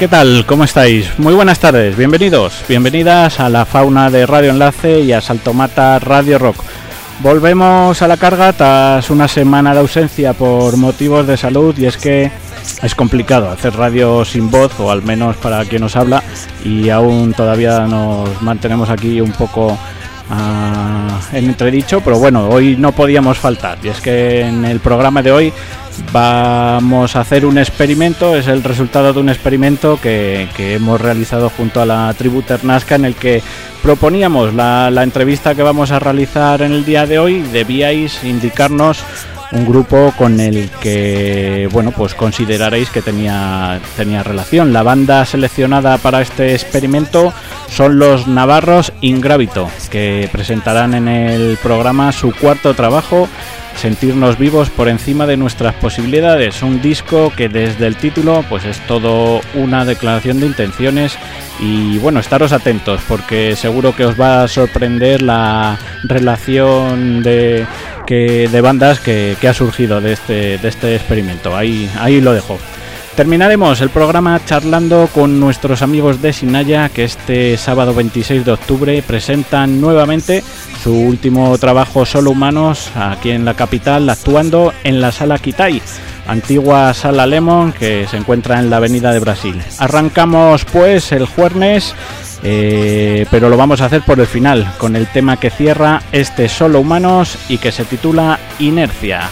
¿qué tal? ¿Cómo estáis? Muy buenas tardes, bienvenidos, bienvenidas a la fauna de Radio Enlace y a Saltomata Radio Rock. Volvemos a la carga tras una semana de ausencia por motivos de salud y es que es complicado hacer radio sin voz o al menos para quien nos habla y aún todavía nos mantenemos aquí un poco ah, en entredicho, pero bueno, hoy no podíamos faltar y es que en el programa de hoy vamos a hacer un experimento, es el resultado de un experimento que, que hemos realizado junto a la tribu Ternasca en el que proponíamos la, entrevista que vamos a realizar en el día de hoy, debíais indicarnos un grupo con el que bueno pues consideraréis que tenía tenía relación. La banda seleccionada para este experimento son los navarros Ingravito, que presentarán en el programa su cuarto trabajo sentirnos vivos por encima de nuestras posibilidades. Un disco que desde el título pues es todo una declaración de intenciones y bueno, estaros atentos porque seguro que os va a sorprender la relación de, que, de bandas que, ha surgido de este, de este experimento. Ahí, ahí lo dejo. Terminaremos el programa charlando con nuestros amigos de Sinaya que este sábado 26 de octubre presentan nuevamente su último trabajo Solo Humanos aquí en la capital actuando en la sala Kitai, antigua sala Lemon que se encuentra en la avenida de Brasil. Arrancamos pues el jueves eh, pero lo vamos a hacer por el final con el tema que cierra este Solo Humanos y que se titula Inercia.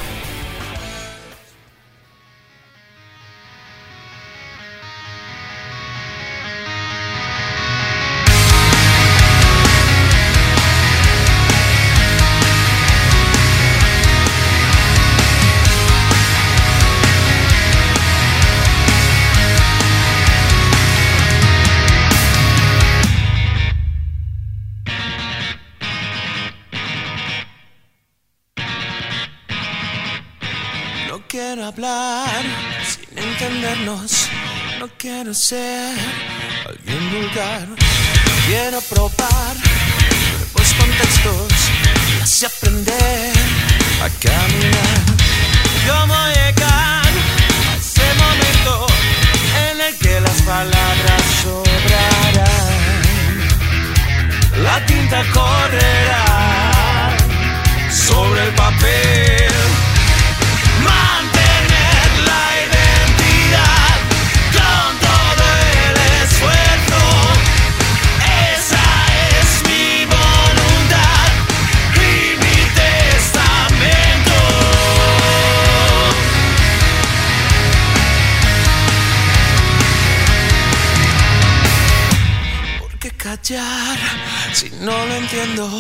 Alguien vulgar. Quiero probar no lo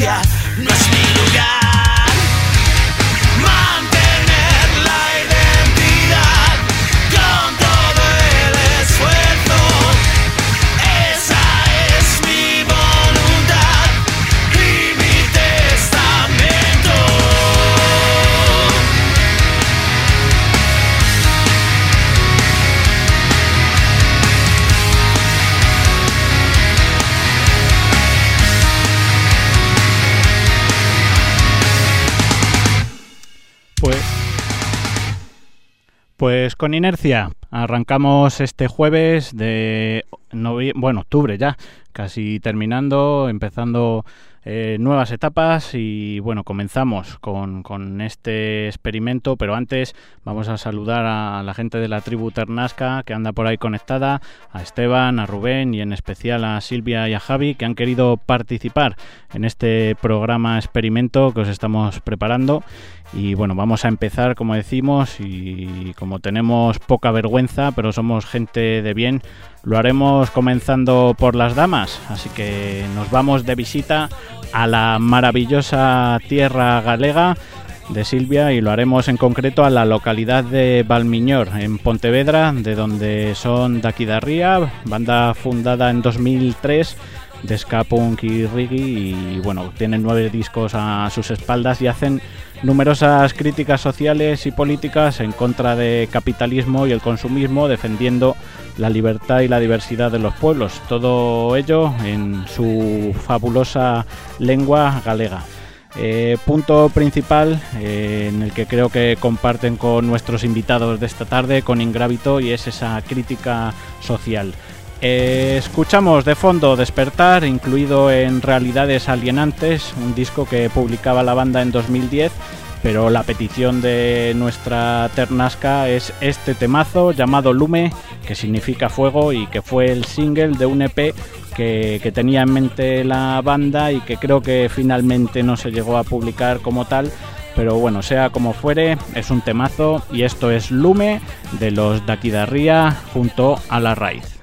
no es con inercia. Arrancamos este jueves de bueno, octubre ya, casi terminando, empezando eh, nuevas etapas y bueno, comenzamos con, con este experimento, pero antes vamos a saludar a la gente de la tribu Ternasca que anda por ahí conectada, a Esteban, a Rubén y en especial a Silvia y a Javi que han querido participar en este programa experimento que os estamos preparando. Y bueno, vamos a empezar, como decimos, y como tenemos poca vergüenza, pero somos gente de bien, lo haremos comenzando por las damas. Así que nos vamos de visita a la maravillosa tierra galega de Silvia y lo haremos en concreto a la localidad de Valmiñor, en Pontevedra, de donde son Daquidarría, banda fundada en 2003 de ska y reggae y bueno, tienen nueve discos a sus espaldas y hacen numerosas críticas sociales y políticas en contra de capitalismo y el consumismo, defendiendo la libertad y la diversidad de los pueblos. Todo ello en su fabulosa lengua galega. Eh, punto principal eh, en el que creo que comparten con nuestros invitados de esta tarde, con Ingrábito, y es esa crítica social. Escuchamos de fondo Despertar, incluido en Realidades Alienantes, un disco que publicaba la banda en 2010, pero la petición de nuestra Ternasca es este temazo llamado Lume, que significa fuego y que fue el single de un EP que, que tenía en mente la banda y que creo que finalmente no se llegó a publicar como tal. Pero bueno, sea como fuere, es un temazo y esto es Lume de los Daquidarría junto a la raíz.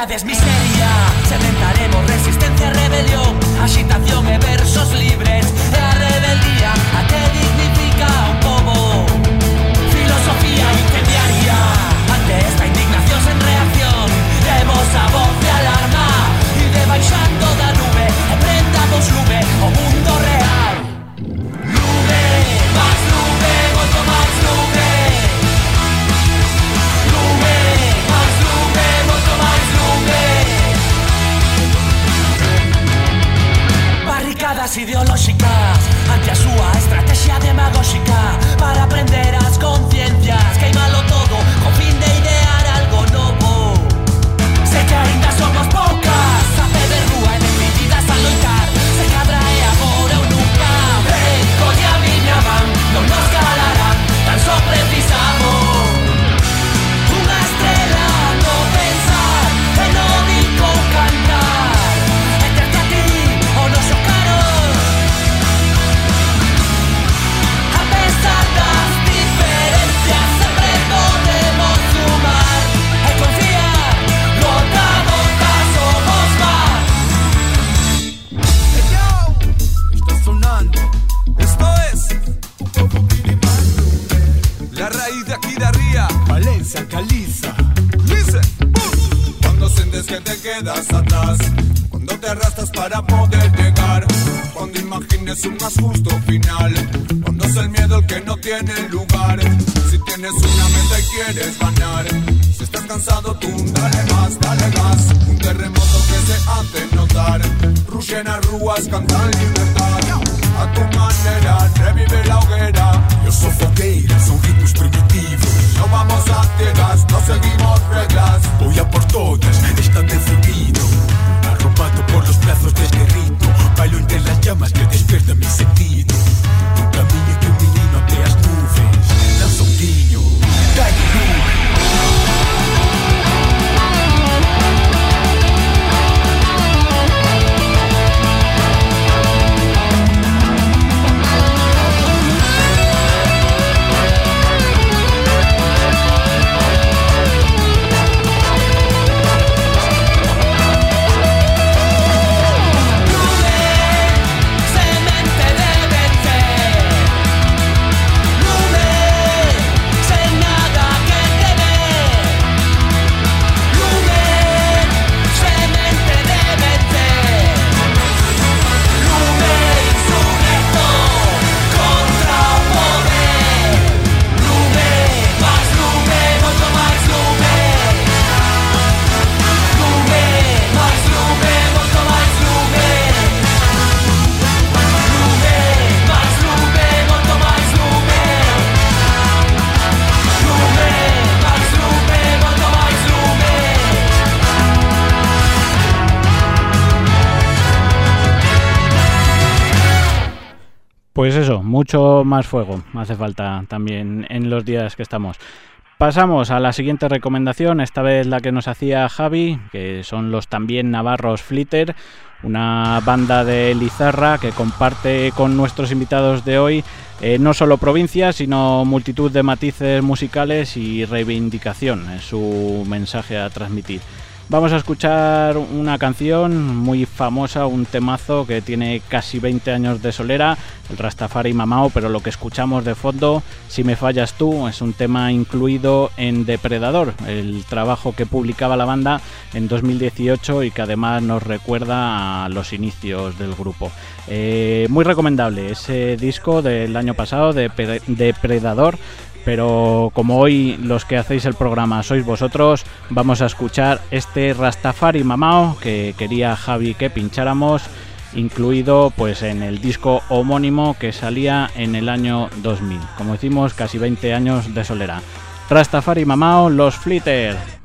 Espallades hace notar. Rushen a rúas, cantan libertad. A tu manera, revive la hoguera. Los sofoqueiras son ritmos primitivos. No vamos a ciegas, no seguimos reglas. Voy a por todas, están decidido. Arropado por los brazos de este rito. Bailo entre las llamas que despierta mi sentido. Un camino que un menino las nubes. Lanza un guiño. Mucho más fuego hace falta también en los días que estamos. Pasamos a la siguiente recomendación, esta vez la que nos hacía Javi, que son los también navarros Flitter, una banda de Lizarra que comparte con nuestros invitados de hoy eh, no solo provincias, sino multitud de matices musicales y reivindicación en su mensaje a transmitir. Vamos a escuchar una canción muy famosa, un temazo que tiene casi 20 años de solera, el Rastafari Mamao, pero lo que escuchamos de fondo, Si me fallas tú, es un tema incluido en Depredador, el trabajo que publicaba la banda en 2018 y que además nos recuerda a los inicios del grupo. Eh, muy recomendable ese disco del año pasado de Depredador pero como hoy los que hacéis el programa sois vosotros, vamos a escuchar este Rastafari Mamao que quería Javi que pincháramos, incluido pues en el disco homónimo que salía en el año 2000. Como decimos, casi 20 años de solera. Rastafari Mamao, los Flitter.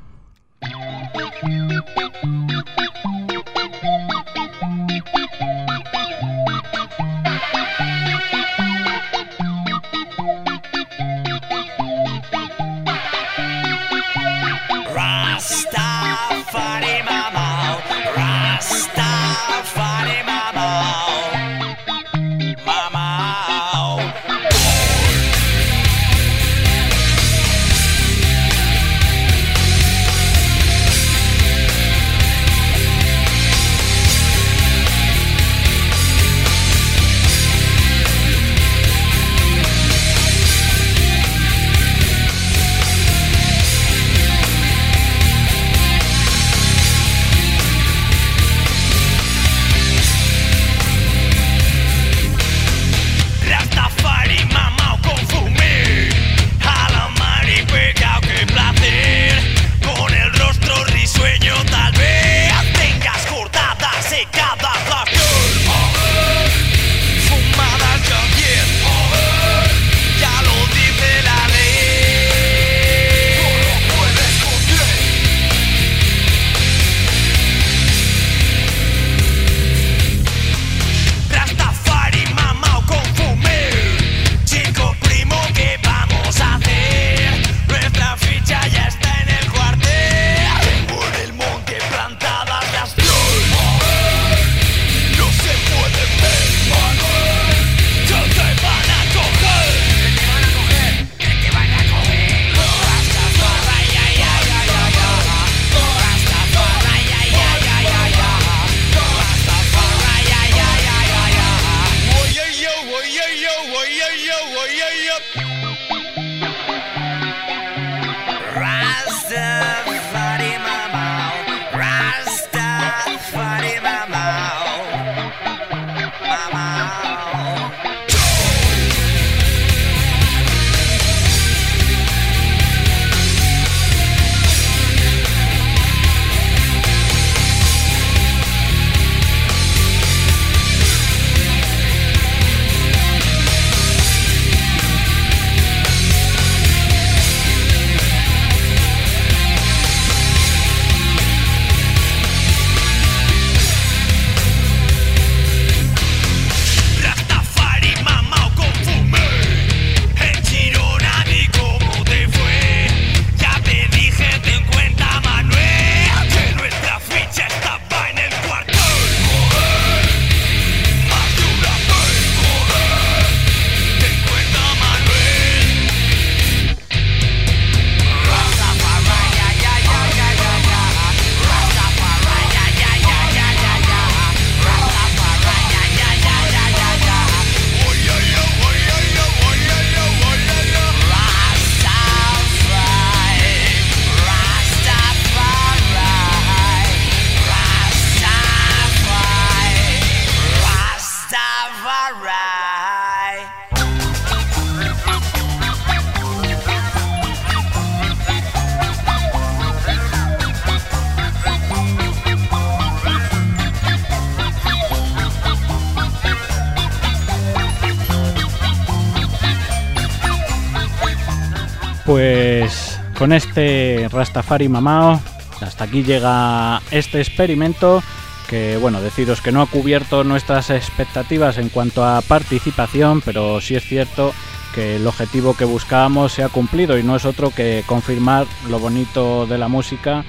Rastafari mamao, hasta aquí llega este experimento que, bueno, deciros que no ha cubierto nuestras expectativas en cuanto a participación, pero sí es cierto que el objetivo que buscábamos se ha cumplido y no es otro que confirmar lo bonito de la música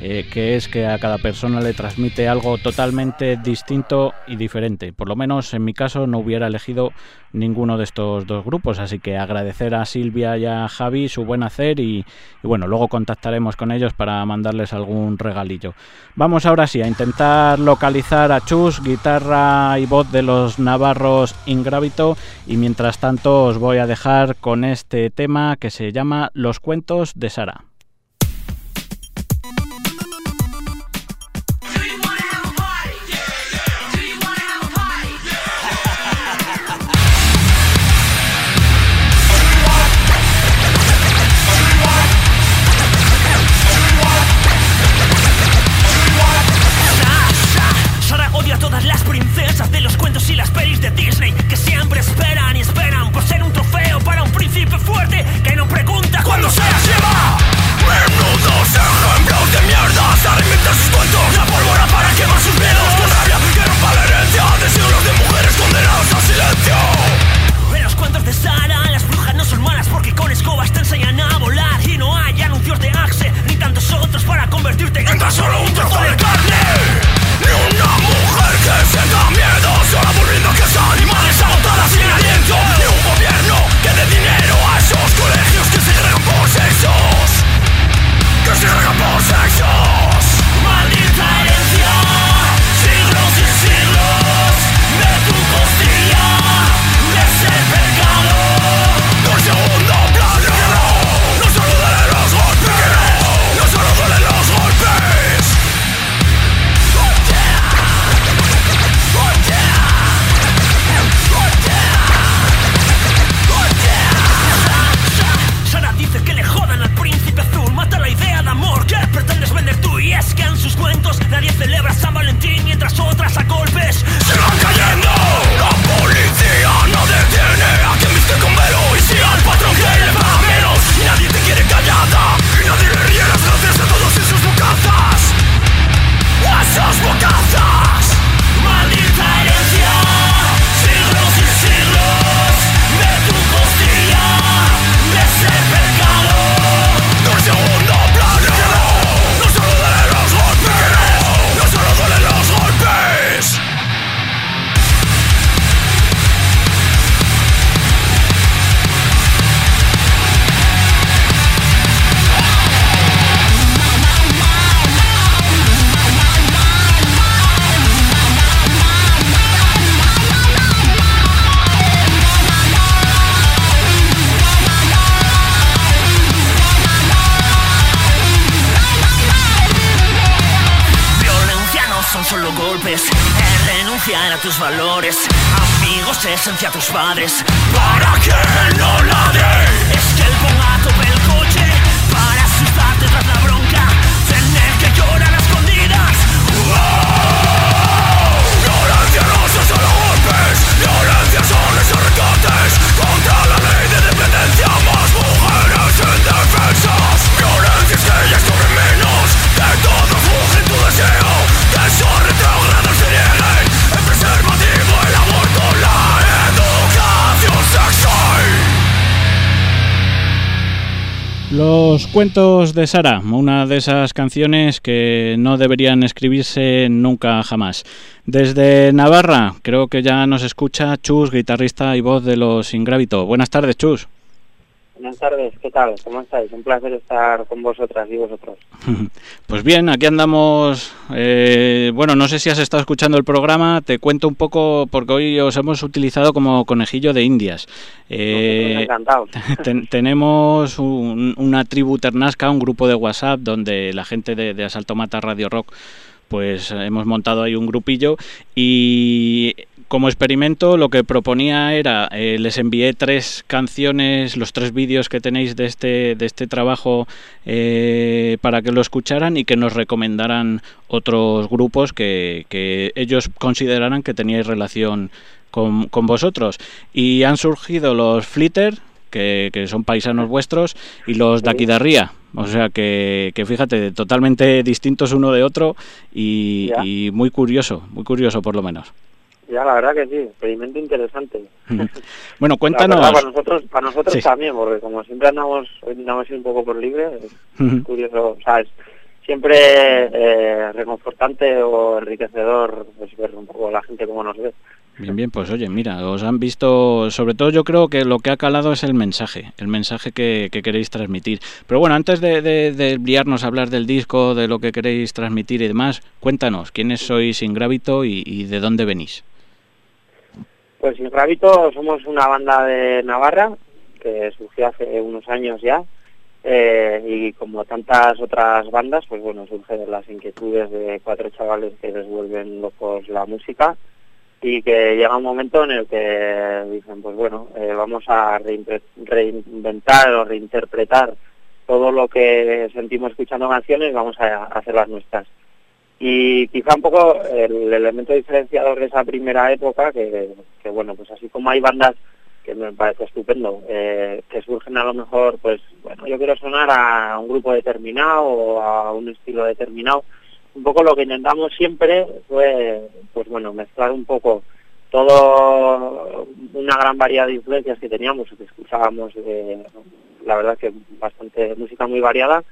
eh, que es que a cada persona le transmite algo totalmente distinto y diferente. Por lo menos en mi caso no hubiera elegido ninguno de estos dos grupos, así que agradecer a Silvia y a Javi su buen hacer y, y bueno, luego contactaremos con ellos para mandarles algún regalillo. Vamos ahora sí a intentar localizar a Chus, guitarra y voz de los navarros Ingravito y mientras tanto os voy a dejar con este tema que se llama Los cuentos de. Sara Amigos, esencia, tus padres. Los cuentos de Sara, una de esas canciones que no deberían escribirse nunca jamás. Desde Navarra, creo que ya nos escucha Chus, guitarrista y voz de los Ingravito. Buenas tardes, Chus. Buenas tardes, ¿qué tal? ¿Cómo estáis? Un placer estar con vosotras y vosotros. Pues bien, aquí andamos. eh, bueno, no sé si has estado escuchando el programa. Te cuento un poco porque hoy os hemos utilizado como conejillo de Indias. Eh, ten- tenemos un- una tribu ternasca, un grupo de WhatsApp donde la gente de, de Asalto Mata Radio Rock, pues hemos montado ahí un grupillo y como experimento lo que proponía era, eh, les envié tres canciones, los tres vídeos que tenéis de este, de este trabajo eh, para que lo escucharan y que nos recomendaran otros grupos que, que ellos consideraran que teníais relación con, con vosotros. Y han surgido los Flitter, que, que son paisanos vuestros, y los Daquidarría. O sea que, que fíjate, totalmente distintos uno de otro y muy curioso, muy curioso por lo menos. Ya, la verdad que sí, experimento interesante. Bueno, cuéntanos. verdad, para nosotros, para nosotros Sí. también, porque como siempre andamos, andamos un poco por libre, es curioso, o sea, es siempre eh, reconfortante o enriquecedor pues, ver un poco la gente como nos ve. Bien, bien, pues oye, mira, os han visto, sobre todo yo creo que lo que ha calado es el mensaje, el mensaje que, que queréis transmitir. Pero bueno, antes de, de, de liarnos a hablar del disco, de lo que queréis transmitir y demás, cuéntanos, ¿quiénes sois Ingrábito y, y de dónde venís? Pues Sin Gravito somos una banda de Navarra que surgió hace unos años ya eh, y como tantas otras bandas, pues bueno, surge las inquietudes de cuatro chavales que les vuelven locos la música y que llega un momento en el que dicen, pues bueno, eh, vamos a reinve- reinventar o reinterpretar todo lo que sentimos escuchando canciones, vamos a hacerlas nuestras. Y quizá un poco el elemento diferenciador de esa primera época, que, bueno, pues así como hay bandas que me parece estupendo, eh, que surgen a lo mejor, pues bueno, yo quiero sonar a un grupo determinado o a un estilo determinado. Un poco lo que intentamos siempre fue, pues bueno, mezclar un poco todo una gran variedad de influencias que teníamos, que escuchábamos, la verdad que bastante música muy variada,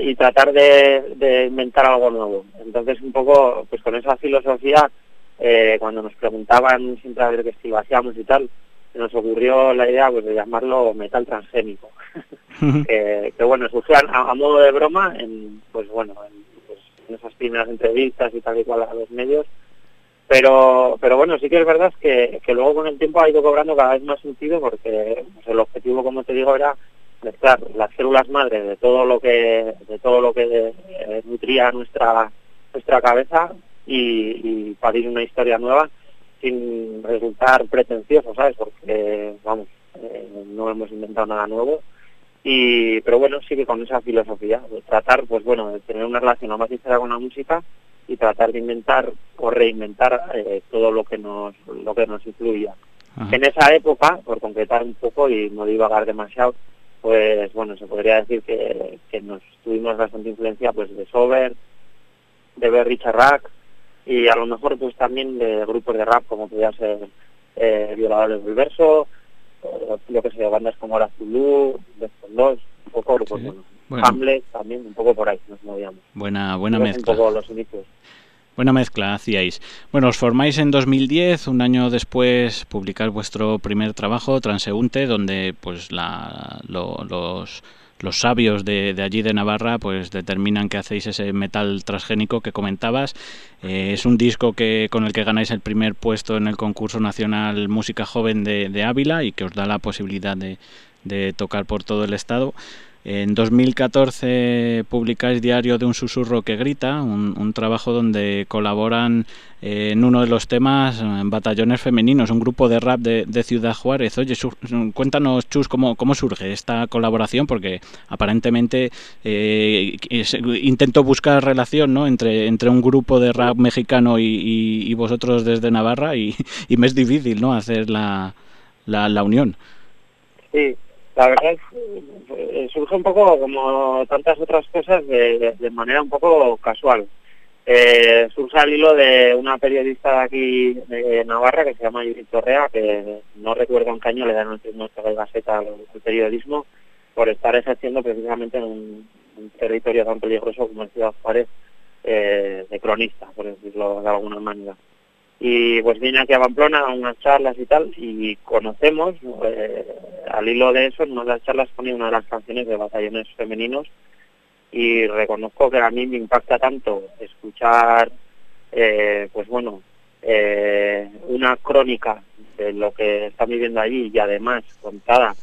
y tratar de, de inventar algo nuevo. Entonces, un poco, pues con esa filosofía, eh, cuando nos preguntaban siempre a ver qué estilo hacíamos y tal, se nos ocurrió la idea pues de llamarlo metal transgénico. que, que, bueno, surgió a, a modo de broma en, pues bueno, en, pues, en esas primeras entrevistas y tal y cual a los medios. Pero, pero bueno, sí que es verdad que, que luego con el tiempo ha ido cobrando cada vez más sentido porque pues, el objetivo, como te digo, era mezclar las células madre de todo lo que de todo lo que eh, nutría nuestra nuestra cabeza y, y parir una historia nueva sin resultar pretencioso, ¿sabes? Porque vamos, eh, no hemos inventado nada nuevo y pero bueno sí que con esa filosofía de tratar pues bueno de tener una relación lo más sincera con la música y tratar de inventar o reinventar eh, todo lo que nos lo que nos influya Ajá. en esa época por concretar un poco y no divagar demasiado pues bueno se podría decir que, que nos tuvimos bastante influencia pues de Sober de ver Richard Rack y a lo mejor pues también de grupos de rap como podía ser eh, Violadores del Verso o yo que sé bandas como La Zulu, Defcon 2 un poco grupos Sí. buenos Bueno. Hamlet también un poco por ahí nos movíamos Buena, buena Un mezcla. poco los inicios Buena mezcla hacíais. Bueno, os formáis en 2010, un año después publicáis vuestro primer trabajo, Transeúnte, donde pues la, lo- los, los sabios de, de allí de Navarra pues determinan que hacéis ese metal transgénico que comentabas. Eh, es un disco que con el que ganáis el primer puesto en el concurso nacional Música Joven de, de Ávila y que os da la posibilidad de, de tocar por todo el estado. En 2014 publicáis Diario de un susurro que grita, un, un trabajo donde colaboran eh, en uno de los temas eh, batallones femeninos, un grupo de rap de, Ciudad Juárez. Oye, cuéntanos, Chus, cómo, cómo surge esta colaboración, porque aparentemente eh, intento buscar relación ¿no? entre, entre un grupo de rap mexicano y, y- y vosotros desde Navarra y, y me es difícil ¿no? hacer la, la, la unión. Sí, la verdad eh, surge un poco como tantas otras cosas de, de manera un poco casual. Eh, surge al hilo de una periodista de aquí de Navarra que se llama Judith Torrea, que no recuerdo en qué año le dan nuestra gaceta al, periodismo por estar ejerciendo precisamente en un, un territorio tan peligroso como el Ciudad Juárez eh, de cronista, por decirlo de alguna manera y pues vine aquí a Pamplona a unas charlas y tal y conocemos eh, al hilo de eso en una de las charlas ponía una de las canciones de batallones femeninos y reconozco que a mí me impacta tanto escuchar eh, pues bueno eh, una crónica de lo que están viviendo allí y además contada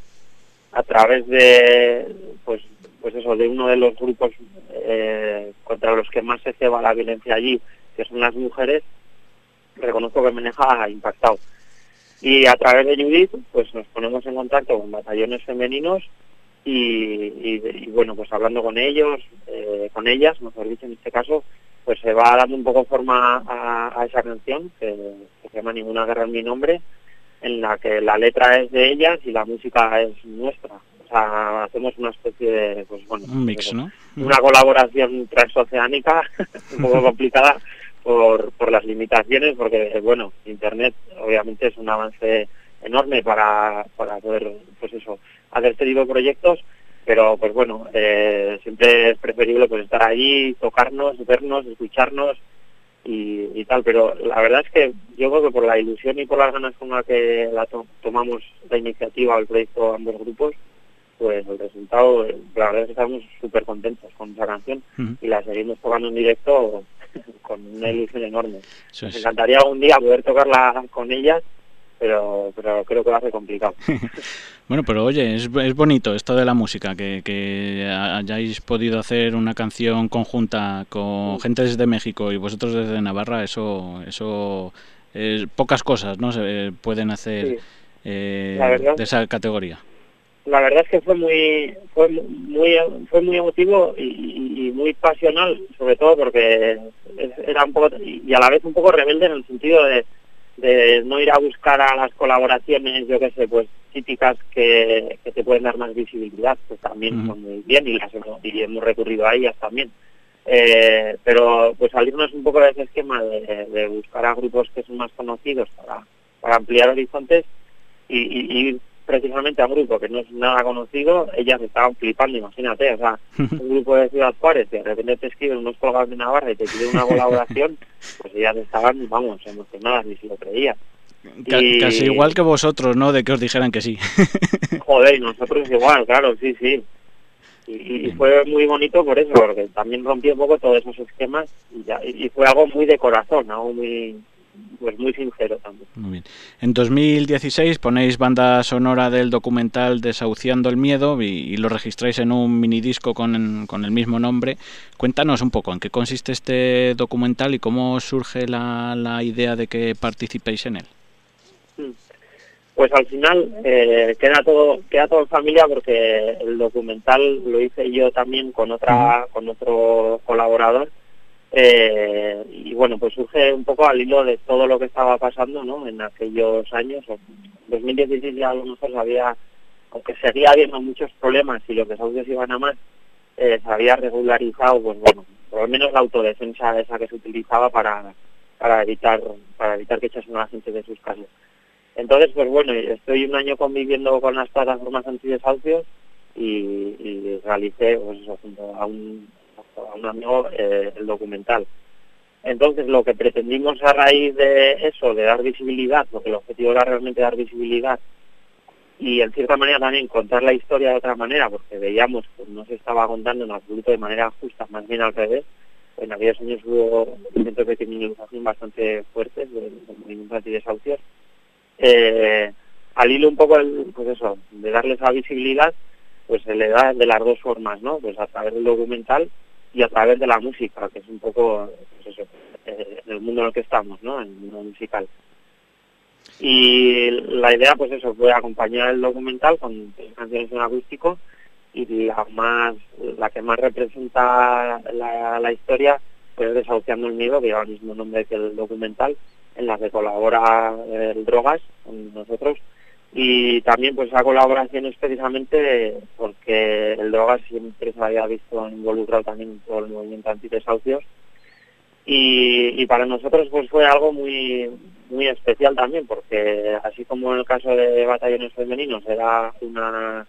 a través de pues pues eso de uno de los grupos contra los que más se ceba la violencia allí que son las mujeres reconozco que me deja impactado. Y a través de Judith, pues nos ponemos en contacto con batallones femeninos y, y- y, bueno, pues hablando con ellos, eh, con ellas, mejor dicho en este caso, pues se va dando un poco forma a, a esa canción que, que se llama Ninguna guerra en mi nombre, en la que la letra es de ellas y la música es nuestra. O sea, hacemos una especie de, pues bueno, Un mix, pues, ¿no? una colaboración transoceánica un poco complicada por, por las limitaciones, porque bueno, Internet obviamente es un avance enorme para, para poder, pues eso, hacer este tipo proyectos, pero pues bueno, eh, siempre es preferible pues estar ahí, tocarnos, vernos, escucharnos y, tal, pero la verdad es que yo creo que por la ilusión y por las ganas con la que la to- tomamos la iniciativa o el proyecto ambos grupos, pues el resultado, eh, la verdad es que estamos súper contentos con esa canción y la seguimos tocando en directo con una ilusión enorme. Nos es. encantaría algún día poder tocarla con ellas, pero, pero creo que va a ser complicado. Bueno, pero oye, es, es bonito esto de la música, que, que hayáis podido hacer una canción conjunta con gente desde México y vosotros desde Navarra, eso, eso es, pocas cosas no se pueden hacer Sí. eh, de esa categoría. La verdad es que fue muy fue muy fue muy emotivo y, muy pasional sobre todo porque era un poco y a la vez un poco rebelde en el sentido de, de no ir a buscar a las colaboraciones yo qué sé pues típicas que, que te pueden dar más visibilidad pues también son muy bien y las hemos, y hemos recurrido a ellas también. Eh, pero pues salirnos un poco de ese esquema de, de buscar a grupos que son más conocidos para, para ampliar horizontes y, precisamente a un grupo que no es nada conocido, ellas estaban flipando, imagínate, o sea, un grupo de Ciudad Juárez que de repente te escriben unos colgados de Navarra y te piden una colaboración, pues ellas estaban, vamos, emocionadas, ni se lo creían. Y- Casi igual que vosotros, ¿no? De que os dijeran que sí. Joder, y nosotros igual, claro, sí, sí. Y, fue muy bonito por eso, porque también rompió un poco todos esos esquemas y, ya- y fue algo muy de corazón, algo muy, pues muy sincero también. Muy bien. En 2016 ponéis banda sonora del documental Desahuciando el Miedo y, y lo registráis en un minidisco con, con el mismo nombre. Cuéntanos un poco en qué consiste este documental y cómo surge la, la idea de que participéis en él. Pues al final eh, queda todo queda todo en familia porque el documental lo hice yo también con otra con otro colaborador eh, y bueno pues surge un poco al hilo de todo lo que estaba pasando no en aquellos años en 2016 ya a lo mejor había aunque seguía habiendo muchos problemas y los desahucios iban a más eh, se había regularizado pues bueno por lo menos la autodefensa esa que se utilizaba para para evitar para evitar que echasen a la gente de sus casas. Entonces, pues bueno, estoy un año conviviendo con las plataformas antidesahucios y, y realicé, pues eso, junto a un, a un amigo, eh, el documental. Entonces, lo que pretendimos a raíz de eso, de dar visibilidad, porque el objetivo era realmente dar visibilidad y en cierta manera también contar la historia de otra manera, porque veíamos que no se estaba contando en absoluto de manera justa, más bien al revés. En aquellos años hubo intentos de criminalización bastante fuertes de, de movimientos antidesahucios eh, al hilo un poco el, pues eso, de darle esa visibilidad, pues se le da de las dos formas, ¿no? Pues a través del documental y a través de la música, que es un poco, pues eh, el mundo en el que estamos, ¿no? El mundo musical. Y la idea, pues eso, fue acompañar el documental con canciones en acústico y la más, la que más representa la, historia, pues es Desahuciando el Miedo, que lleva el mismo nombre que el documental, en la que colabora eh, el Drogas con nosotros y también pues esa colaboración es precisamente porque el Drogas siempre se había visto involucrado también todo el movimiento antidesahucios. Y, y para nosotros pues fue algo muy muy especial también porque así como en el caso de batallones femeninos era una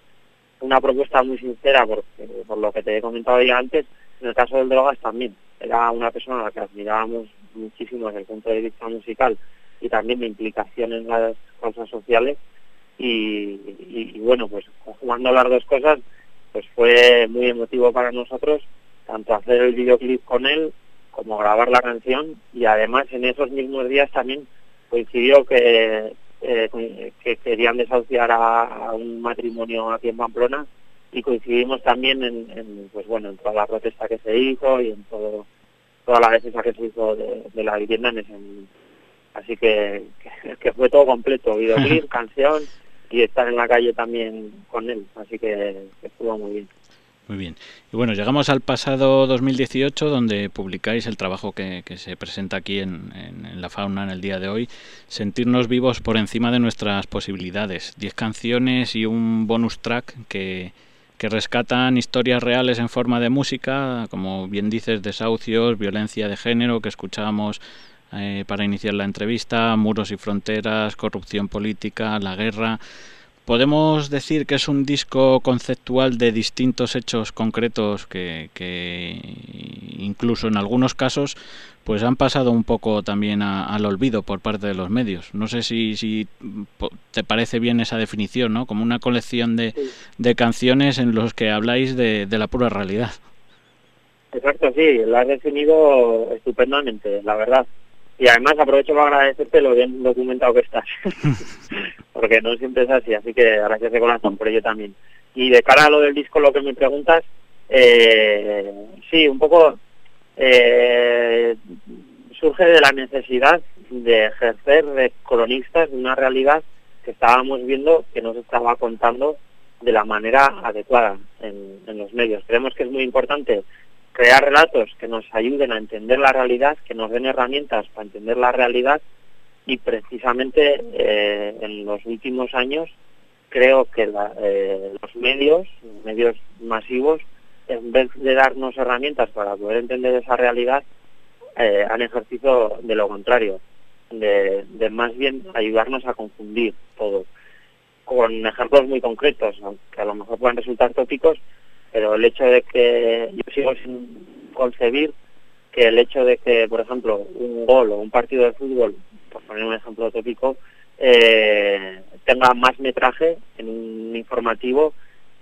una propuesta muy sincera porque, por lo que te he comentado ya antes en el caso del Drogas también era una persona a la que admirábamos muchísimo desde el punto de vista musical y también de implicación en las causas sociales y, y- y bueno pues jugando las dos cosas pues fue muy emotivo para nosotros tanto hacer el videoclip con él como grabar la canción y además en esos mismos días también coincidió que, eh, que querían desahuciar a, a un matrimonio aquí en Pamplona y coincidimos también en, en, pues bueno en toda la protesta que se hizo y en todo toda la defensa que se hizo de, de la vivienda en ese. Así que, que, que fue todo completo, videoclip, canción y estar en la calle también con él. Así que, estuvo muy bien. Muy bien. Y bueno, llegamos al pasado 2018, donde publicáis el trabajo que, que se presenta aquí en, en- en la fauna en el día de hoy, Sentirnos vivos por encima de nuestras posibilidades. Diez canciones y un bonus track que, que rescatan historias reales en forma de música, como bien dices, desahucios, violencia de género, que escuchábamos eh, para iniciar la entrevista, muros y fronteras, corrupción política, la guerra. Podemos decir que es un disco conceptual de distintos hechos concretos que, que incluso en algunos casos pues han pasado un poco también a- al olvido por parte de los medios. No sé si, si te parece bien esa definición, ¿no? Como una colección de, Sí. de canciones en los que habláis de, de la pura realidad. Exacto, sí, lo has definido estupendamente, la verdad. Y además aprovecho para agradecerte lo bien documentado que estás, porque no siempre es así, así que gracias de corazón por ello también. Y de cara a lo del disco, lo que me preguntas, eh, sí, un poco eh, surge de la necesidad de ejercer de cronistas de una realidad que estábamos viendo que nos estaba contando de la manera adecuada en, en los medios. Creemos que es muy importante crear relatos que nos ayuden a entender la realidad, que nos den herramientas para entender la realidad. Y precisamente eh, en los últimos años creo que eh, los medios, medios masivos, en vez de darnos herramientas para poder entender esa realidad, eh, han ejercido de lo contrario, de, de más bien ayudarnos a confundir todo, con ejemplos muy concretos, aunque a lo mejor puedan resultar tópicos, pero el hecho de que yo sigo sin concebir que el hecho de que, por ejemplo, un gol o un partido de fútbol, por poner un ejemplo tópico, eh, tenga más metraje en un informativo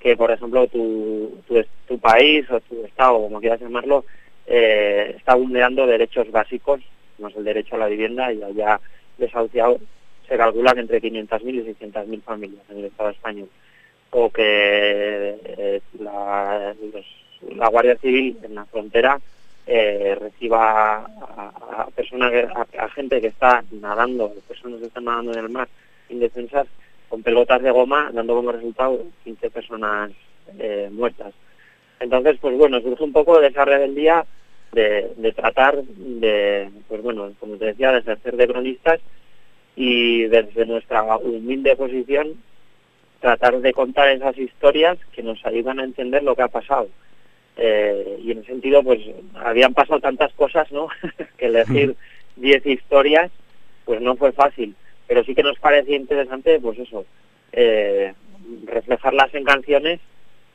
que, por ejemplo, tu, país o tu estado, como quieras llamarlo, eh, está vulnerando derechos básicos, como es el derecho a la vivienda, y haya desahuciado, se calcula que entre 500.000 y 600.000 familias en el Estado español o que eh, la, Guardia Civil en la frontera eh, reciba a, personas, a, gente que está nadando, personas que están nadando en el mar indefensas con pelotas de goma, dando como resultado 15 personas eh, muertas. Entonces, pues bueno, surge un poco de esa rebeldía de, de tratar de, pues bueno, como te decía, de ejercer de cronistas y desde nuestra humilde posición tratar de contar esas historias que nos ayudan a entender lo que ha pasado. Eh, y en ese sentido, pues habían pasado tantas cosas, ¿no? que elegir 10 historias, pues no fue fácil. Pero sí que nos parecía interesante, pues eso, eh, reflejarlas en canciones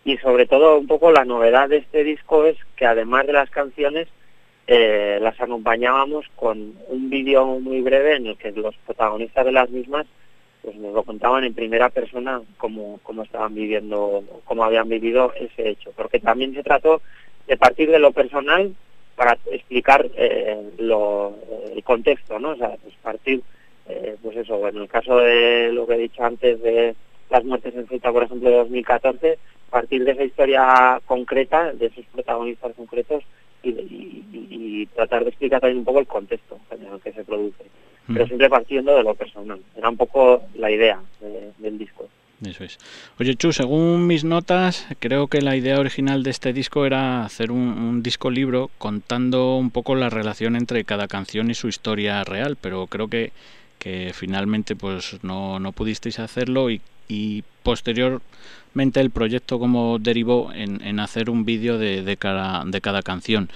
y sobre todo un poco la novedad de este disco es que además de las canciones, eh, las acompañábamos con un vídeo muy breve en el que los protagonistas de las mismas pues nos lo contaban en primera persona cómo, cómo estaban viviendo, cómo habían vivido ese hecho, porque también se trató de partir de lo personal para explicar eh, el contexto, ¿no? O sea, pues partir, eh, pues eso, en el caso de lo que he dicho antes de las muertes en Ceuta, por ejemplo, de 2014, partir de esa historia concreta, de esos protagonistas concretos y- y tratar de explicar también un poco el contexto en el que se produce pero siempre partiendo de lo personal. Era un poco la idea de- del disco. Eso es. Oye, Chu, según mis notas, creo que la idea original de este disco era hacer un, un disco libro contando un poco la relación entre cada canción y su historia real, pero creo que, que finalmente pues no, no pudisteis hacerlo y, y posteriormente el proyecto como derivó en, en hacer un vídeo de, de, cada, de cada canción.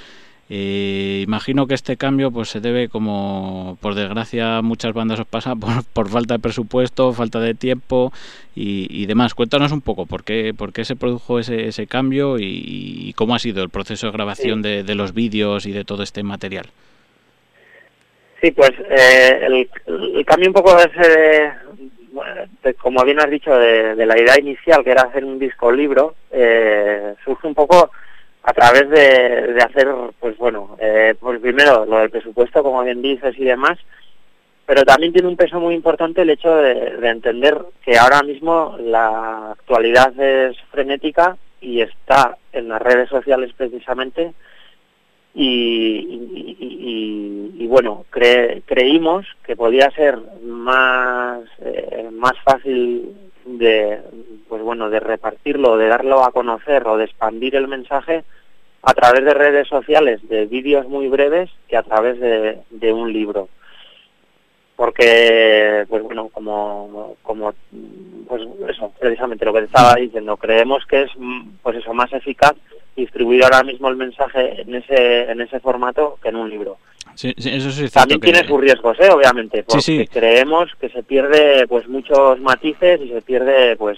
Eh, imagino que este cambio pues se debe como por desgracia muchas bandas os pasa por, por falta de presupuesto, falta de tiempo y, y demás. Cuéntanos un poco por qué, por qué se produjo ese, ese cambio y, y cómo ha sido el proceso de grabación de, de los vídeos y de todo este material. Sí, pues eh, el, el cambio un poco ese, bueno, de- como bien has dicho, de, de la idea inicial, que era hacer un disco libro, eh, surge un poco a través de, hacer, pues bueno, eh, pues primero lo del presupuesto, como bien dices, y demás, pero también tiene un peso muy importante el hecho de, de entender que ahora mismo la actualidad es frenética y está en las redes sociales precisamente y, bueno, cre- creímos que podía ser más, eh, más fácil de, pues bueno, de repartirlo, de darlo a conocer o de expandir el mensaje a través de redes sociales, de vídeos muy breves, que a través de, de un libro. Porque, pues bueno, como, como, pues eso, precisamente lo que te estaba diciendo, creemos que es, mm, pues eso, más eficaz distribuir ahora mismo el mensaje en ese, en ese formato que en un libro. Sí, sí, eso sí es También que- tiene sus riesgos, ¿eh? obviamente, porque creemos que se pierde pues muchos matices y se pierde pues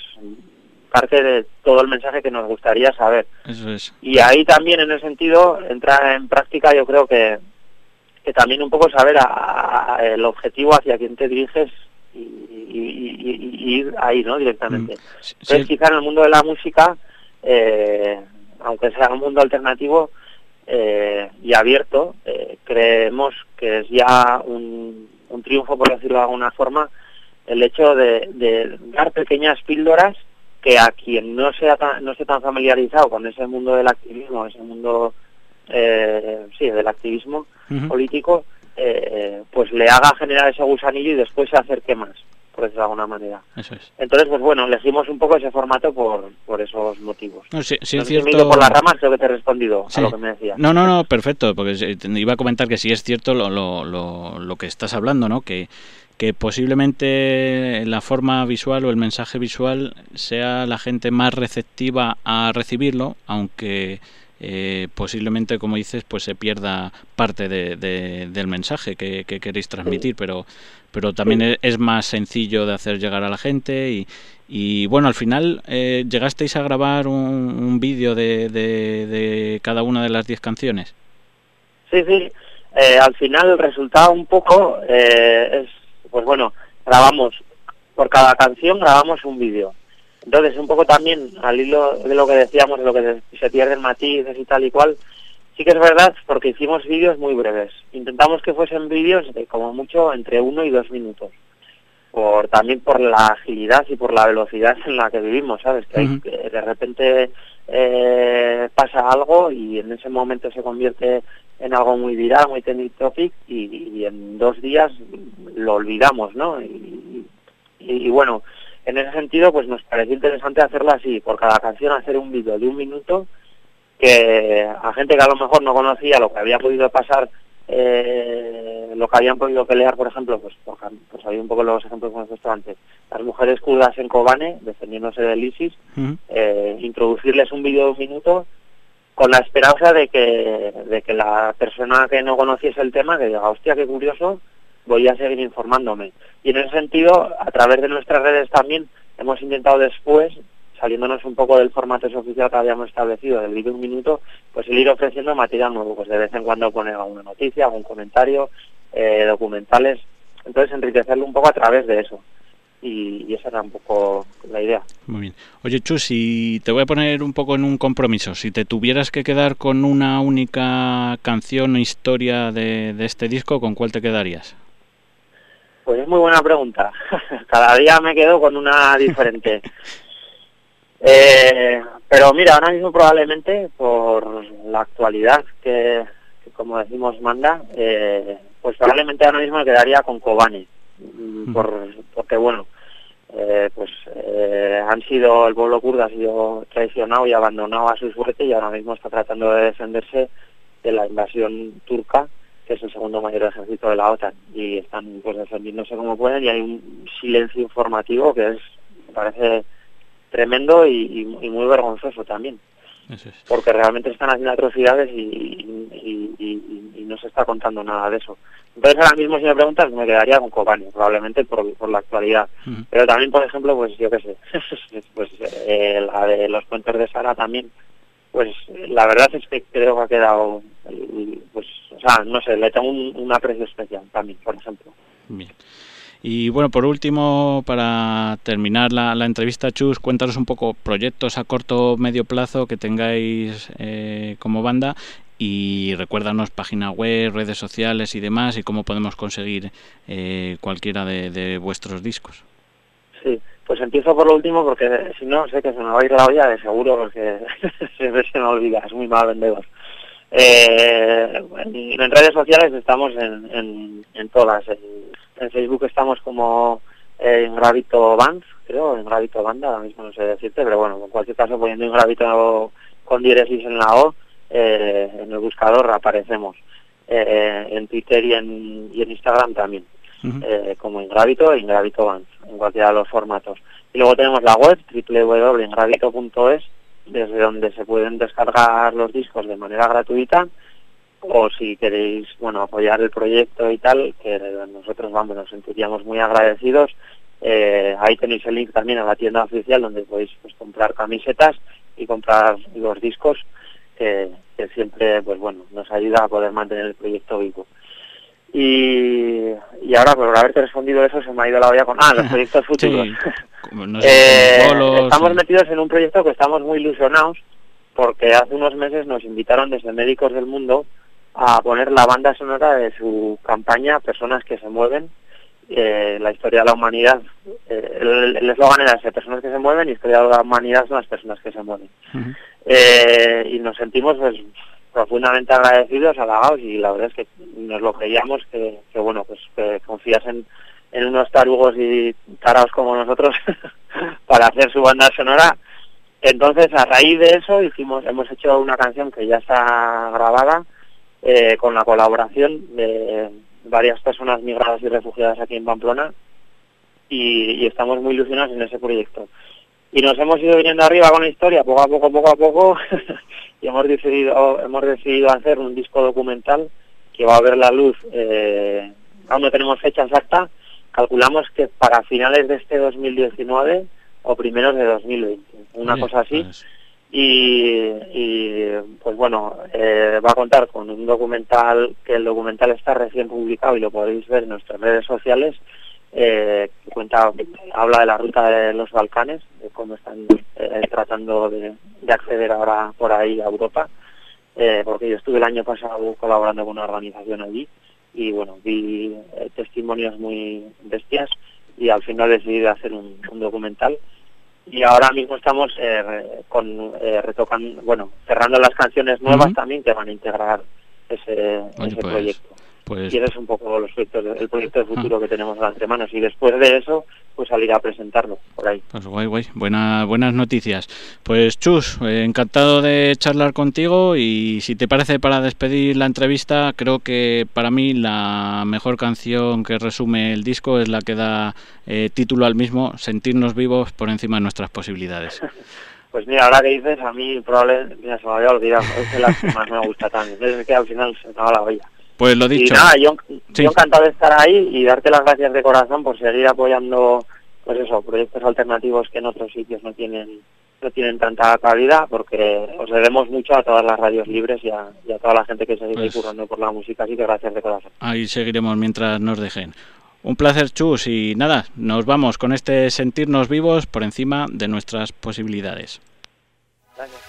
parte de todo el mensaje que nos gustaría saber. Eso es. Y ahí también en ese sentido entra en práctica yo creo que, que también un poco saber a- a- el objetivo hacia quién te diriges y, y- y- y ir ahí, ¿no? Directamente. Mm. Sí, Entonces sí, quizá en el mundo de la música, eh, aunque sea un mundo alternativo eh, y abierto, eh, creemos que es ya un, un triunfo, por decirlo de alguna forma, el hecho de, de dar pequeñas píldoras que a quien no sea tan, no esté tan familiarizado con ese mundo del activismo, ese mundo eh, sí del activismo político, eh, pues le haga generar ese gusanillo y después se acerque más, por decirlo de alguna manera. Eso es. Entonces, pues bueno, elegimos un poco ese formato por, por esos motivos. No, sí, sí No es sé si me he cierto. ido por las ramas, creo que te he respondido Sí. a lo que me decías. No, no, no, perfecto, porque te iba a comentar que sí es cierto lo, lo, lo, lo que estás hablando, ¿no? Que, que posiblemente la forma visual o el mensaje visual sea la gente más receptiva a recibirlo, aunque eh, posiblemente, como dices, pues se pierda parte de- de- del mensaje que, que queréis transmitir, pero, pero también Sí. es, más sencillo de hacer llegar a la gente y, y bueno, al final eh, llegasteis a grabar un, un vídeo de, de, de cada una de las 10 canciones. Sí, sí. Eh, al final el resultado un poco eh, es, pues bueno, grabamos, por cada canción grabamos un vídeo. Entonces, un poco también al hilo de lo que decíamos, de lo que se- pierden matices y tal y cual, sí que es verdad porque hicimos vídeos muy breves. Intentamos que fuesen vídeos de como mucho entre uno y dos minutos. Por, también por la agilidad y por la velocidad en la que vivimos, ¿sabes? Que, hay- Ujú. que de repente eh, pasa algo y en ese momento se convierte en algo muy viral, muy trending topic y, y en dos días lo olvidamos, ¿no? Y, y- y bueno, en ese sentido pues nos pareció interesante hacerlo así, por cada canción hacer un vídeo de un minuto que a gente que a lo mejor no conocía lo que había podido pasar, eh, lo que habían podido pelear, por ejemplo, pues, por, ejemplo, pues había un poco los ejemplos que hemos antes, las mujeres kurdas en Kobane, defendiéndose del ISIS, eh, introducirles un vídeo de un minuto con la esperanza de que, de que la persona que no conociese el tema, que diga, hostia, qué curioso, voy a seguir informándome. Y en ese sentido, a través de nuestras redes también, hemos intentado después, saliéndonos un poco del formato oficial que habíamos establecido, del vídeo un minuto, pues el ir ofreciendo material nuevo, pues de vez en cuando poner alguna noticia, algún comentario, eh, documentales, entonces enriquecerlo un poco a través de eso. Y, y esa era un poco la idea. Muy bien. Oye, Chus, si te voy a poner un poco en un compromiso. Si te tuvieras que quedar con una única canción o historia de, de este disco, ¿con cuál te quedarías? Pues es muy buena pregunta. Cada día me quedo con una diferente. Eh, pero mira, ahora mismo probablemente por la actualidad que, que como decimos manda, eh, pues probablemente ahora mismo me quedaría con Kobane. Mm, Por, porque bueno, eh, pues eh, han sido, el pueblo kurdo ha sido traicionado y abandonado a su suerte y ahora mismo está tratando de defenderse de la invasión turca que es el segundo mayor ejército de la OTAN y están pues defendiéndose como pueden y hay un silencio informativo que es me parece tremendo y, y- y muy vergonzoso también. Eso es. porque realmente están haciendo atrocidades y, no se está contando nada de eso. Entonces ahora mismo si me preguntas me quedaría con Kobane probablemente por, por la actualidad. Pero también por ejemplo pues yo qué sé pues eh, la de los cuentos de Sara también pues la verdad es que creo que ha quedado pues o sea no sé le tengo un, un aprecio especial también por ejemplo Bien. Y bueno, por último, para terminar la, la entrevista, Chus, cuéntanos un poco proyectos a corto o medio plazo que tengáis eh, como banda y recuérdanos página web, redes sociales y demás y cómo podemos conseguir eh, cualquiera de, de vuestros discos. sí pues empiezo por lo último porque si no sé que se me va a ir la olla de seguro porque siempre se me olvida es muy mal vendedor Eh, en, redes sociales estamos en, en, en todas. En, Facebook estamos como eh, en Gravito Bands, creo, en Gravito Banda, ahora mismo no sé decirte, pero bueno, en cualquier caso poniendo en Gravito con diéresis en la O, eh, en el buscador aparecemos. En Twitter y en, y en Instagram también, Ujú. eh, como en Gravito y en Gravito Bands, en cualquiera de los formatos. Y luego tenemos la web, www.engravito.es, desde donde se pueden descargar los discos de manera gratuita o si queréis bueno apoyar el proyecto y tal que nosotros vamos nos sentiríamos muy agradecidos eh, ahí tenéis el link también a la tienda oficial donde podéis pues, comprar camisetas y comprar los discos que, que siempre pues bueno nos ayuda a poder mantener el proyecto vivo y, y ahora por haberte respondido eso se me ha ido la olla con ah los proyectos futuros Sí, como, no sé, eh, bolos, estamos metidos en un proyecto que estamos muy ilusionados porque hace unos meses nos invitaron desde Médicos del Mundo a poner la banda sonora de su campaña Personas que se mueven, eh, la historia de la humanidad. eh, el eslogan era ese, Personas que se mueven y historia de la humanidad son las personas que se mueven. Eh, y nos sentimos pues profundamente agradecidos, halagados y la verdad es que nos lo creíamos que, que bueno, pues que confiasen en unos tarugos y taraos como nosotros para hacer su banda sonora. Entonces, a raíz de eso, hicimos, hemos hecho una canción que ya está grabada eh, con la colaboración de varias personas migradas y refugiadas aquí en Pamplona y estamos muy ilusionados en ese proyecto. Y nos hemos ido viniendo arriba con la historia, poco a poco, poco a poco, y hemos decidido, hemos decidido hacer un disco documental que va a ver la luz, eh, aún no tenemos fecha exacta, calculamos que para finales de este 2019 o primeros de 2020, una cosa así. pues, Y, y, pues bueno, eh, va a contar con un documental, que el documental está recién publicado y lo podéis ver en nuestras redes sociales, eh, que cuenta, habla de la ruta de los Balcanes, de cómo están eh, tratando de, de acceder ahora por ahí a Europa, eh, porque yo estuve el año pasado colaborando con una organización allí y bueno, vi testimonios muy bestias y al final decidí hacer un, un documental. Y ahora mismo estamos con retocando, bueno, cerrando las canciones nuevas también que van a integrar ese, Oye, ese pues, proyecto. Pues Y ese es un poco los proyectos el proyecto de futuro que tenemos entre manos y después de eso pues salir a presentarlo por ahí. Pues guay, guay. Buena, buenas noticias. Pues Chus, eh, encantado de charlar contigo y si te parece para despedir la entrevista, creo que para mí la mejor canción que resume el disco es la que da eh, título al mismo, Sentirnos vivos por encima de nuestras posibilidades. Pues mira, ahora que dices, a mí probablemente, mira, se me había olvidado, es de las que más me gusta también, es que al final se la olla. Pues lo dicho. Y nada, yo, Sí. yo encantado de estar ahí y darte las gracias de corazón por seguir apoyando, pues eso, proyectos alternativos que en otros sitios no tienen no tienen tanta calidad, porque os debemos mucho a todas las radios libres y a, y a toda la gente que se sigue Pues- currando por la música, así que gracias de corazón. Ahí seguiremos mientras nos dejen. Un placer, Chus, y nada, nos vamos con este sentirnos vivos por encima de nuestras posibilidades. Gracias.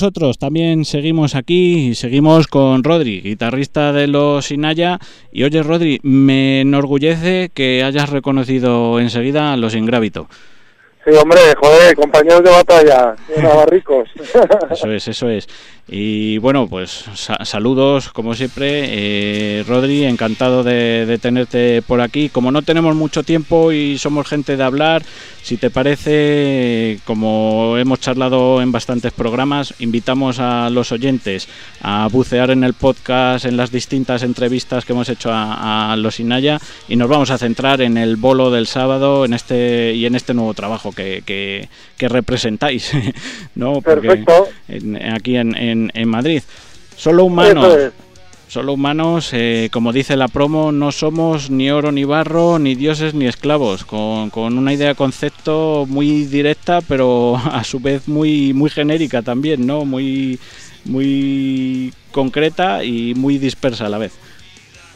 Nosotros también seguimos aquí y seguimos con Rodri, guitarrista de los Inaya. Y oye, Rodri, me enorgullece que hayas reconocido enseguida a los Ingrávito. Sí, hombre, joder, compañeros de batalla, navarricos. Eso es, eso es. Y bueno, pues saludos, como siempre. Eh, Rodri, encantado de, tenerte por aquí. Como no tenemos mucho tiempo y somos gente de hablar, si te parece, como hemos charlado en bastantes programas, invitamos a los oyentes a bucear en el podcast, en las distintas entrevistas que hemos hecho a, los Inaya y nos vamos a centrar en el bolo del sábado en este y en este nuevo trabajo que, que, representáis. ¿no? Perfecto. aquí en en, Madrid. Solo humanos. Solo humanos, eh, como dice la promo, no somos ni oro ni barro, ni dioses ni esclavos, con, una idea concepto muy directa, pero a su vez muy, muy genérica también, ¿no? Muy, muy concreta y muy dispersa a la vez.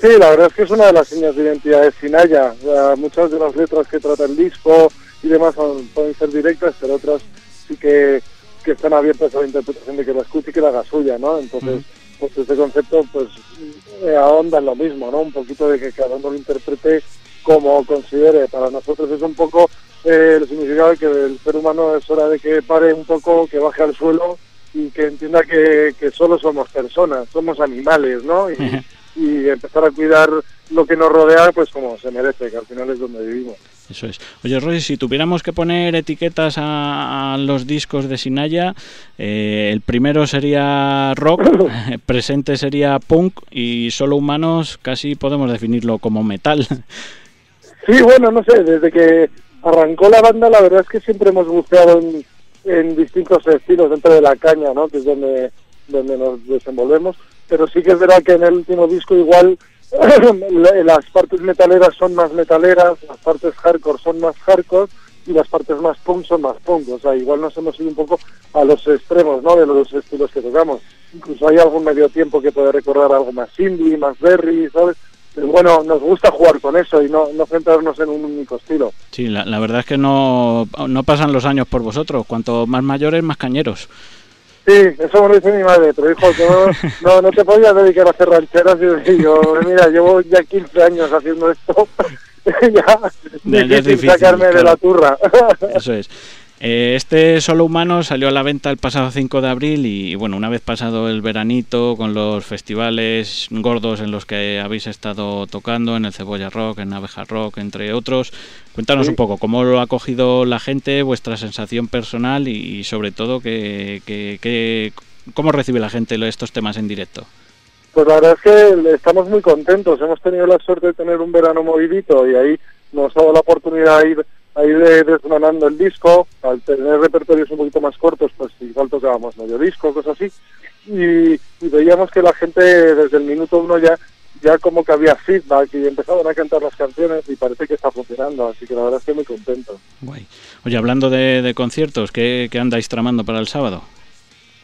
Sí, la verdad es que es una de las señas de identidad de Sinaya. muchas de las letras que trata el disco y demás pueden ser directas, pero otras sí que que están abiertas a la interpretación de que la escuche y que la haga suya, ¿no? Entonces, pues este concepto pues eh, ahonda en lo mismo, ¿no? Un poquito de que cada uno lo interprete como considere. Para nosotros es un poco eh, el significado de que el ser humano es hora de que pare un poco, que baje al suelo y que entienda que, que solo somos personas, somos animales, ¿no? Y, y empezar a cuidar lo que nos rodea, pues como se merece, que al final es donde vivimos. Eso es. Oye, Roy, si tuviéramos que poner etiquetas a, los discos de Sinaya, eh, el primero sería rock, presente sería punk y solo humanos casi podemos definirlo como metal. Sí, bueno, no sé, desde que arrancó la banda la verdad es que siempre hemos buscado en, distintos estilos dentro de la caña, ¿no? Que es donde, donde nos desenvolvemos, pero sí que es verdad que en el último disco igual las partes metaleras son más metaleras, las partes hardcore son más hardcore y las partes más punk son más punk. O sea, igual nos hemos ido un poco a los extremos, ¿no? De los estilos que tocamos. Incluso hay algún medio tiempo que puede recordar algo más indie, más berry, ¿sabes? Pero bueno, nos gusta jugar con eso y no, no centrarnos en un único estilo. Sí, la, la verdad es que no, no pasan los años por vosotros. Cuanto más mayores, más cañeros. Sí, eso me lo dice mi madre, pero hijo, no, no, te podías dedicar a hacer rancheras y yo, mira, llevo ya 15 años haciendo esto, ya, ya, difícil, sacarme de la turra. Eso es. Eh, este Solo Humano salió a la venta el pasado 5 de abril y bueno, una vez pasado el veranito con los festivales gordos en los que habéis estado tocando, en el Cebolla Rock, en Abeja Rock, entre otros, cuéntanos un poco cómo lo ha cogido la gente, vuestra sensación personal y, sobre todo que, cómo recibe la gente estos temas en directo. Pues la verdad es que estamos muy contentos, hemos tenido la suerte de tener un verano movidito y ahí nos ha dado la oportunidad de ir ahí desgranando el disco, al tener repertorios un poquito más cortos, pues igual tocábamos medio disco, cosas así, y, veíamos que la gente desde el minuto uno ya ya como que había feedback y empezaban a cantar las canciones y parece que está funcionando, así que la verdad estoy muy contento. Oye, hablando de, conciertos, ¿qué, andáis tramando para el sábado?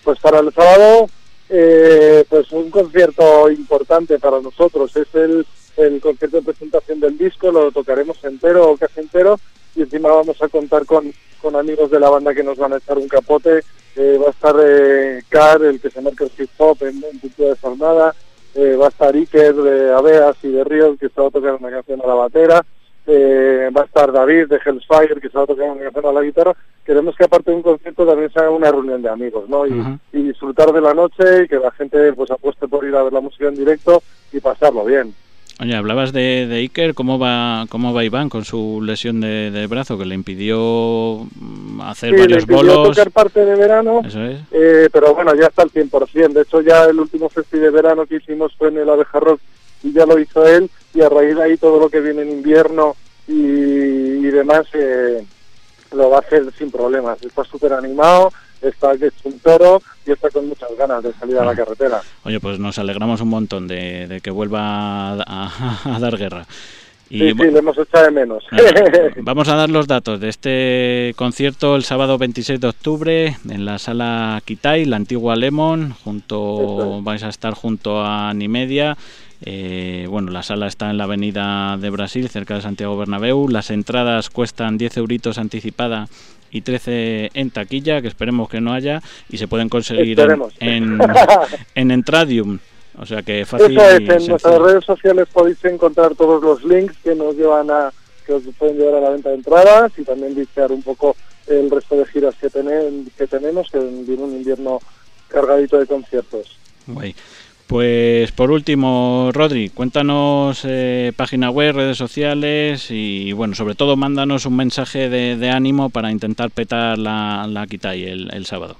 Pues para el sábado, eh, pues un concierto importante para nosotros, es el, el concierto de presentación del disco, lo tocaremos entero o casi entero, y encima vamos a contar con, con amigos de la banda que nos van a echar un capote. Eh, va a estar eh, Car, el que se marca el hip hop en, en de Jornada. Eh, va a estar Iker de Aveas y de Ríos, que se va a tocar una canción a la batera. Eh, va a estar David de Hellfire, que se va a tocar una canción a la guitarra. Queremos que aparte de un concierto también sea una reunión de amigos, ¿no? Y, y disfrutar de la noche y que la gente pues apueste por ir a ver la música en directo y pasarlo bien. Oye, hablabas de, de, Iker, ¿cómo va, cómo va Iván con su lesión de, brazo que le impidió mm, hacer sí, varios le bolos? tocar parte de verano, Eso es. Eh, pero bueno, ya está al 100%. De hecho, ya el último festival de verano que hicimos fue en el Abeja Rock y ya lo hizo él. Y a raíz de ahí todo lo que viene en invierno y, y demás eh, lo va a hacer sin problemas. Está súper animado está que es un toro y está con muchas ganas de salir a la carretera. Oye, pues nos alegramos un montón de, que vuelva a, dar guerra. Y, sí, sí, le hemos echado de menos. Vamos a dar los datos de este concierto el sábado 26 de octubre en la sala Kitai, la antigua Lemon, junto vais a estar junto a Nimedia Eh, bueno, la sala está en la avenida de Brasil, cerca de Santiago Bernabéu. Las entradas cuestan 10 euritos anticipada y 13 en taquilla, que esperemos que no haya, y se pueden conseguir en, en, Entradium. O sea que fácil. en nuestras redes sociales podéis encontrar todos los links que nos llevan a que os pueden llevar a la venta de entradas y también visitar un poco el resto de giras que, que tenemos, que viene un invierno cargadito de conciertos. Pues por último, Rodri, cuéntanos eh, página web, redes sociales y bueno, sobre todo mándanos un mensaje de, ánimo para intentar petar la, la el, el, sábado.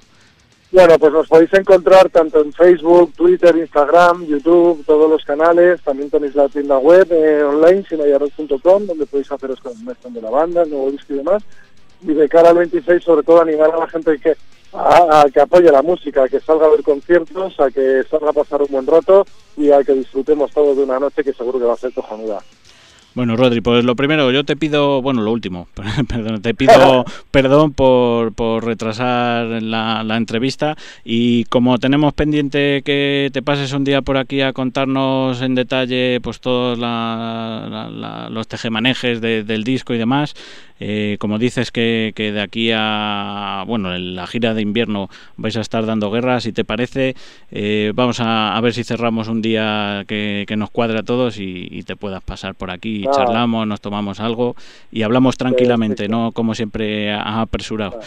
Bueno, pues nos podéis encontrar tanto en Facebook, Twitter, Instagram, YouTube, todos los canales. También tenéis la tienda web eh, online, sinayaros.com, donde podéis haceros con de la banda, nuevo disco y demás. Y de cara al 26, sobre todo, animar a la gente que a, que apoye la música, a que salga a ver conciertos, a que salga a pasar un buen rato y a que disfrutemos todos de una noche que seguro que va a ser cojonuda. Bueno, Rodri, pues lo primero, yo te pido, bueno, lo último, perdón, te pido perdón por, por retrasar la, la, entrevista y como tenemos pendiente que te pases un día por aquí a contarnos en detalle pues todos los tejemanejes del disco y demás, eh, como dices que, que, de aquí a bueno en la gira de invierno vais a estar dando guerra, si te parece, eh, vamos a, ver si cerramos un día que, nos cuadre a todos y, te puedas pasar por aquí, y charlamos, nos tomamos algo y hablamos tranquilamente, no como siempre apresurado.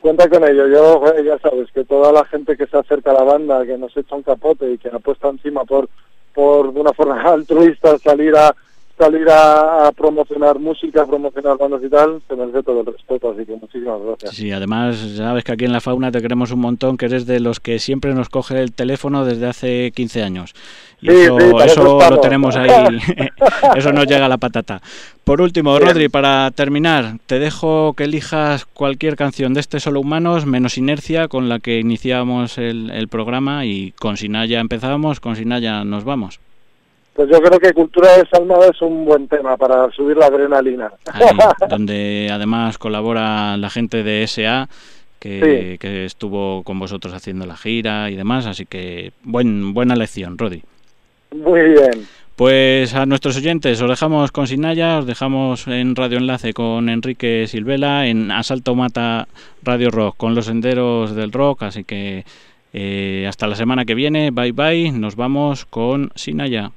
Cuenta con ello, yo ya sabes que toda la gente que se acerca a la banda, que nos echa un capote y que apuesta encima por, por de una forma altruista salir a salir a, promocionar música, promocionar bandas y tal, se merece todo el respeto, así que muchísimas gracias. Sí, además sabes que aquí en La Fauna te queremos un montón, que eres de los que siempre nos coge el teléfono desde hace 15 años. Y eso, eso, lo tenemos ahí, eso nos llega a la patata. Por último, Rodri, para terminar, te dejo que elijas cualquier canción de este Solo Humanos, menos Inercia, con la que iniciamos el, el programa y con Sinaya empezamos, con Sinaya nos vamos. Pues yo creo que Cultura Desalmada es un buen tema para subir la adrenalina. donde además colabora la gente de SA, que, que, estuvo con vosotros haciendo la gira y demás, así que buen, buena lección, Rodi. Muy bien. Pues a nuestros oyentes os dejamos con Sinaya, os dejamos en Radio Enlace con Enrique Silvela, en Asalto Mata Radio Rock con los senderos del rock, así que eh, hasta la semana que viene, bye bye, nos vamos con Sinaya.